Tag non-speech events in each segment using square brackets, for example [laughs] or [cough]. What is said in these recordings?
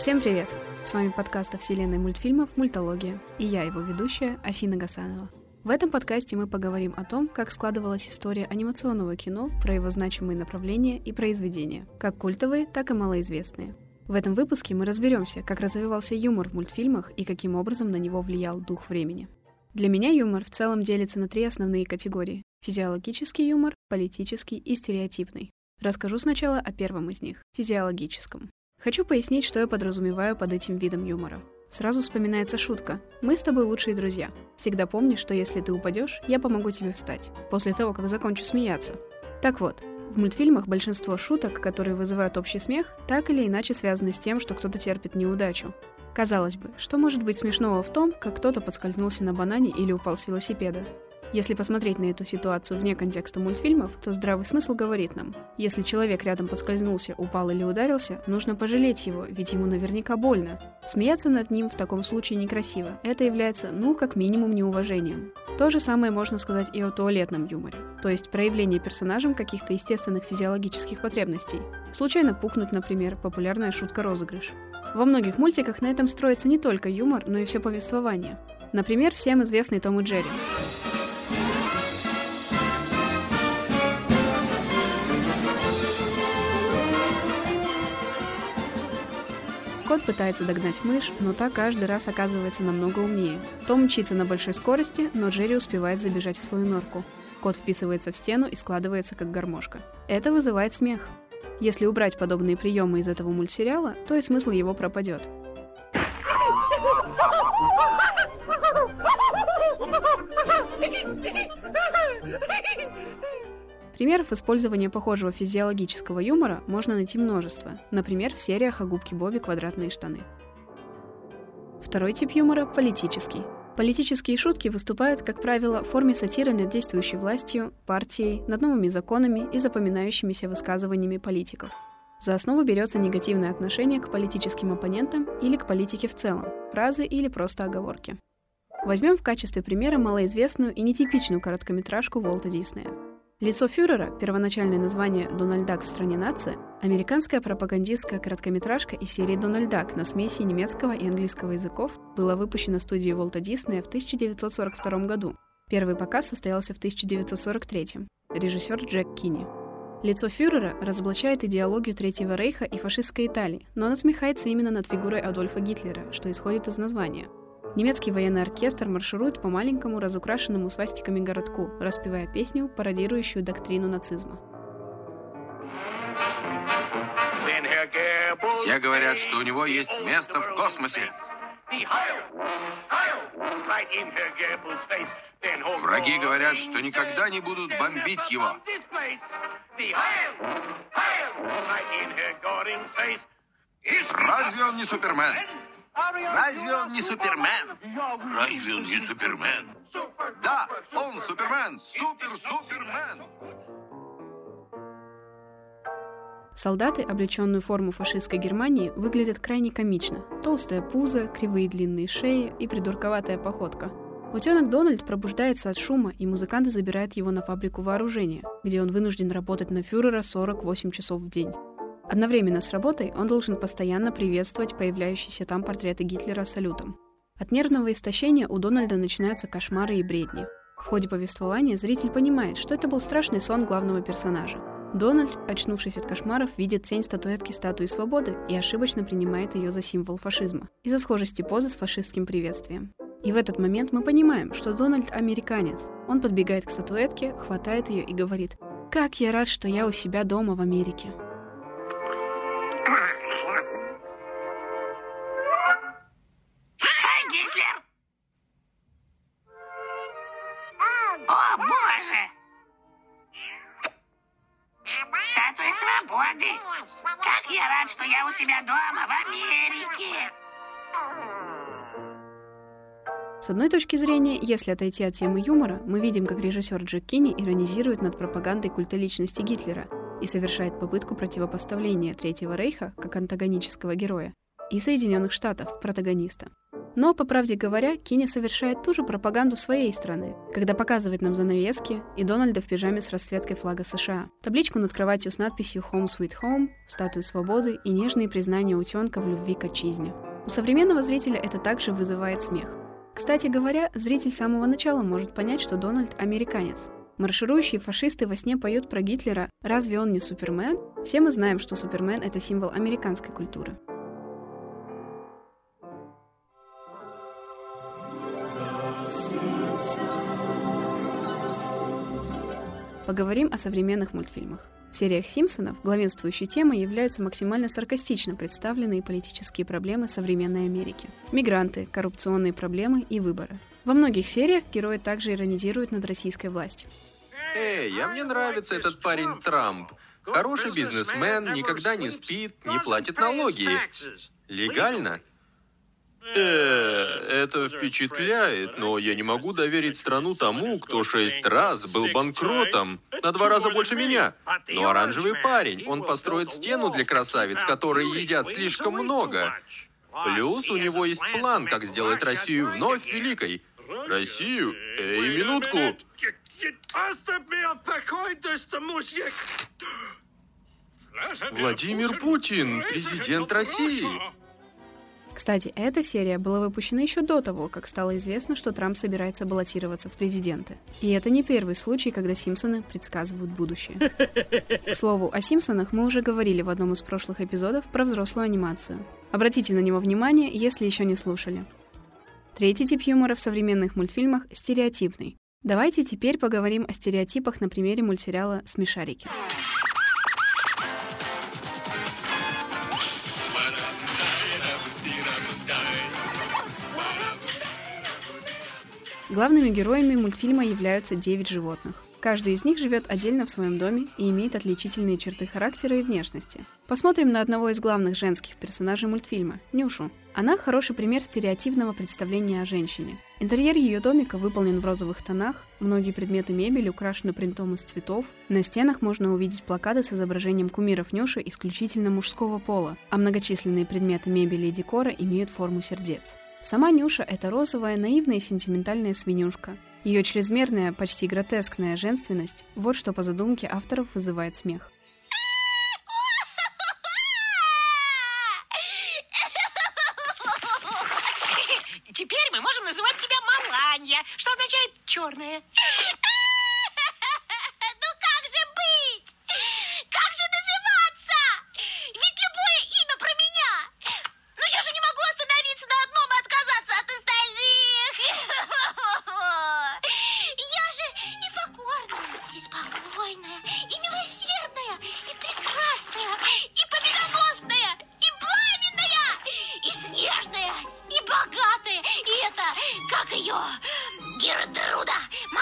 Всем привет! С вами подкаст о вселенной мультфильмов «Мультология» и я, его ведущая, Афина Гасанова. В этом подкасте мы поговорим о том, как складывалась история анимационного кино, про его значимые направления и произведения, как культовые, так и малоизвестные. В этом выпуске мы разберемся, как развивался юмор в мультфильмах и каким образом на него влиял дух времени. Для меня юмор в целом делится на три основные категории – физиологический юмор, политический и стереотипный. Расскажу сначала о первом из них – физиологическом. Хочу пояснить, что я подразумеваю под этим видом юмора. Сразу вспоминается шутка. Мы с тобой лучшие друзья. Всегда помни, что если ты упадешь, я помогу тебе встать. После того, как закончу смеяться. Так вот, в мультфильмах большинство шуток, которые вызывают общий смех, так или иначе связаны с тем, что кто-то терпит неудачу. Казалось бы, что может быть смешного в том, как кто-то подскользнулся на банане или упал с велосипеда? Если посмотреть на эту ситуацию вне контекста мультфильмов, то здравый смысл говорит нам, если человек рядом подскользнулся, упал или ударился, нужно пожалеть его, ведь ему наверняка больно. Смеяться над ним в таком случае некрасиво. Это является, ну, как минимум, неуважением. То же самое можно сказать и о туалетном юморе, то есть проявление персонажем каких-то естественных физиологических потребностей. Случайно пукнуть, например, популярная шутка-розыгрыш. Во многих мультиках на этом строится не только юмор, но и все повествование. Например, всем известный Том и Джерри. Кот пытается догнать мышь, но та каждый раз оказывается намного умнее. Том мчится на большой скорости, но Джерри успевает забежать в свою норку. Кот вписывается в стену и складывается как гармошка. Это вызывает смех. Если убрать подобные приемы из этого мультсериала, то и смысл его пропадет. [laughs] Примеров использования похожего физиологического юмора можно найти множество, например, в сериях о губке Бобби «Квадратные штаны». Второй тип юмора – политический. Политические шутки выступают, как правило, в форме сатиры над действующей властью, партией, над новыми законами и запоминающимися высказываниями политиков. За основу берется негативное отношение к политическим оппонентам или к политике в целом, фразы или просто оговорки. Возьмем в качестве примера малоизвестную и нетипичную короткометражку Волта Диснея. Лицо фюрера, первоначальное название «Дональд Дак в стране нации», американская пропагандистская короткометражка из серии «Дональд Дак» на смеси немецкого и английского языков была выпущена студией Волта Диснея в 1942 году. Первый показ состоялся в 1943 Режиссер Джек Кинни. Лицо фюрера разоблачает идеологию Третьего Рейха и фашистской Италии, но насмехается именно над фигурой Адольфа Гитлера, что исходит из названия – Немецкий военный оркестр марширует по маленькому разукрашенному свастиками городку, распевая песню, пародирующую доктрину нацизма. Все говорят, что у него есть место в космосе. Враги говорят, что никогда не будут бомбить его. Разве он не Супермен? Разве он не Супермен? Разве он не Супермен? Да, он Супермен! Супер-Супермен! Солдаты, облеченные в форму фашистской Германии, выглядят крайне комично. Толстая пузо, кривые длинные шеи и придурковатая походка. Утенок Дональд пробуждается от шума, и музыканты забирают его на фабрику вооружения, где он вынужден работать на фюрера 48 часов в день. Одновременно с работой он должен постоянно приветствовать появляющиеся там портреты Гитлера салютом. От нервного истощения у Дональда начинаются кошмары и бредни. В ходе повествования зритель понимает, что это был страшный сон главного персонажа. Дональд, очнувшись от кошмаров, видит тень статуэтки статуи свободы и ошибочно принимает ее за символ фашизма из-за схожести позы с фашистским приветствием. И в этот момент мы понимаем, что Дональд американец. Он подбегает к статуэтке, хватает ее и говорит «Как я рад, что я у себя дома в Америке». Что я у себя дома, в Америке. С одной точки зрения, если отойти от темы юмора, мы видим, как режиссер Джек Кинни иронизирует над пропагандой культа личности Гитлера и совершает попытку противопоставления Третьего Рейха как антагонического героя и Соединенных Штатов протагониста. Но, по правде говоря, Кини совершает ту же пропаганду своей страны, когда показывает нам занавески и Дональда в пижаме с расцветкой флага США, табличку над кроватью с надписью «Home Sweet Home», статую свободы и нежные признания утенка в любви к отчизне. У современного зрителя это также вызывает смех. Кстати говоря, зритель с самого начала может понять, что Дональд – американец. Марширующие фашисты во сне поют про Гитлера «Разве он не Супермен?» Все мы знаем, что Супермен – это символ американской культуры. Поговорим о современных мультфильмах. В сериях «Симпсонов» главенствующей темой являются максимально саркастично представленные политические проблемы современной Америки. Мигранты, коррупционные проблемы и выборы. Во многих сериях герои также иронизируют над российской властью. Эй, а мне нравится этот парень Трамп. Хороший бизнесмен, никогда не спит, не платит налоги. Легально? Э, это впечатляет, но я не могу доверить страну тому, кто шесть раз был банкротом. На два раза больше меня. Но оранжевый парень, он построит стену для красавиц, которые едят слишком много. Плюс у него есть план, как сделать Россию вновь великой. Россию? Эй, минутку! Владимир Путин, президент России. Кстати, эта серия была выпущена еще до того, как стало известно, что Трамп собирается баллотироваться в президенты. И это не первый случай, когда Симпсоны предсказывают будущее. К слову, о Симпсонах мы уже говорили в одном из прошлых эпизодов про взрослую анимацию. Обратите на него внимание, если еще не слушали. Третий тип юмора в современных мультфильмах – стереотипный. Давайте теперь поговорим о стереотипах на примере мультсериала «Смешарики». Главными героями мультфильма являются девять животных. Каждый из них живет отдельно в своем доме и имеет отличительные черты характера и внешности. Посмотрим на одного из главных женских персонажей мультфильма – Нюшу. Она хороший пример стереотипного представления о женщине. Интерьер ее домика выполнен в розовых тонах, многие предметы мебели украшены принтом из цветов, на стенах можно увидеть плакаты с изображением кумиров Нюши исключительно мужского пола, а многочисленные предметы мебели и декора имеют форму сердец. Сама Нюша – это розовая, наивная и сентиментальная свинюшка. Ее чрезмерная, почти гротескная женственность – вот что по задумке авторов вызывает смех.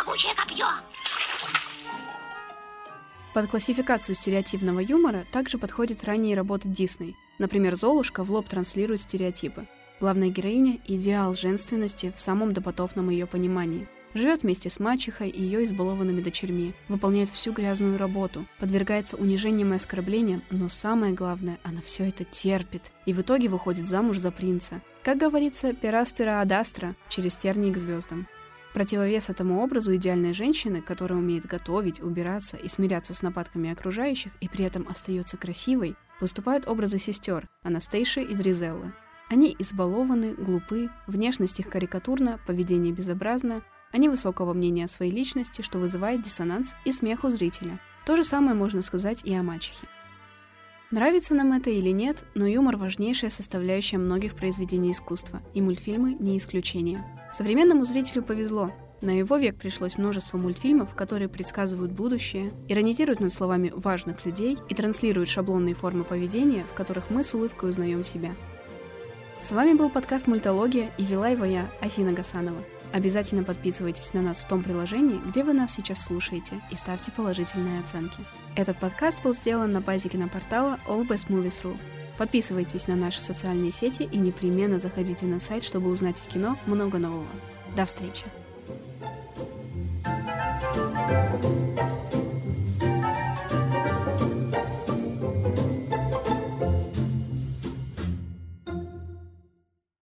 Могучее копье. Под классификацию стереотипного юмора также подходят ранние работы Дисней. Например, «Золушка» в лоб транслирует стереотипы. Главная героиня – идеал женственности в самом допотопном ее понимании. Живет вместе с мачехой и ее избалованными дочерьми, выполняет всю грязную работу, подвергается унижениям и оскорблениям, но самое главное, она все это терпит и в итоге выходит замуж за принца. Как говорится, пера спира адастра через тернии к звездам. Противовес этому образу идеальной женщины, которая умеет готовить, убираться и смиряться с нападками окружающих и при этом остается красивой, выступают образы сестер Анастейши и Дризеллы. Они избалованы, глупы, внешность их карикатурна, поведение безобразно, они высокого мнения о своей личности, что вызывает диссонанс и смех у зрителя. То же самое можно сказать и о мачехе. Нравится нам это или нет, но юмор – важнейшая составляющая многих произведений искусства, и мультфильмы – не исключение. Современному зрителю повезло. На его век пришлось множество мультфильмов, которые предсказывают будущее, иронизируют над словами важных людей и транслируют шаблонные формы поведения, в которых мы с улыбкой узнаем себя. С вами был подкаст «Мультология» и вела его я, Афина Гасанова. Обязательно подписывайтесь на нас в том приложении, где вы нас сейчас слушаете, и ставьте положительные оценки. Этот подкаст был сделан на базе кинопортала allbestmovies.ru. Подписывайтесь на наши социальные сети и непременно заходите на сайт, чтобы узнать о кино много нового. До встречи!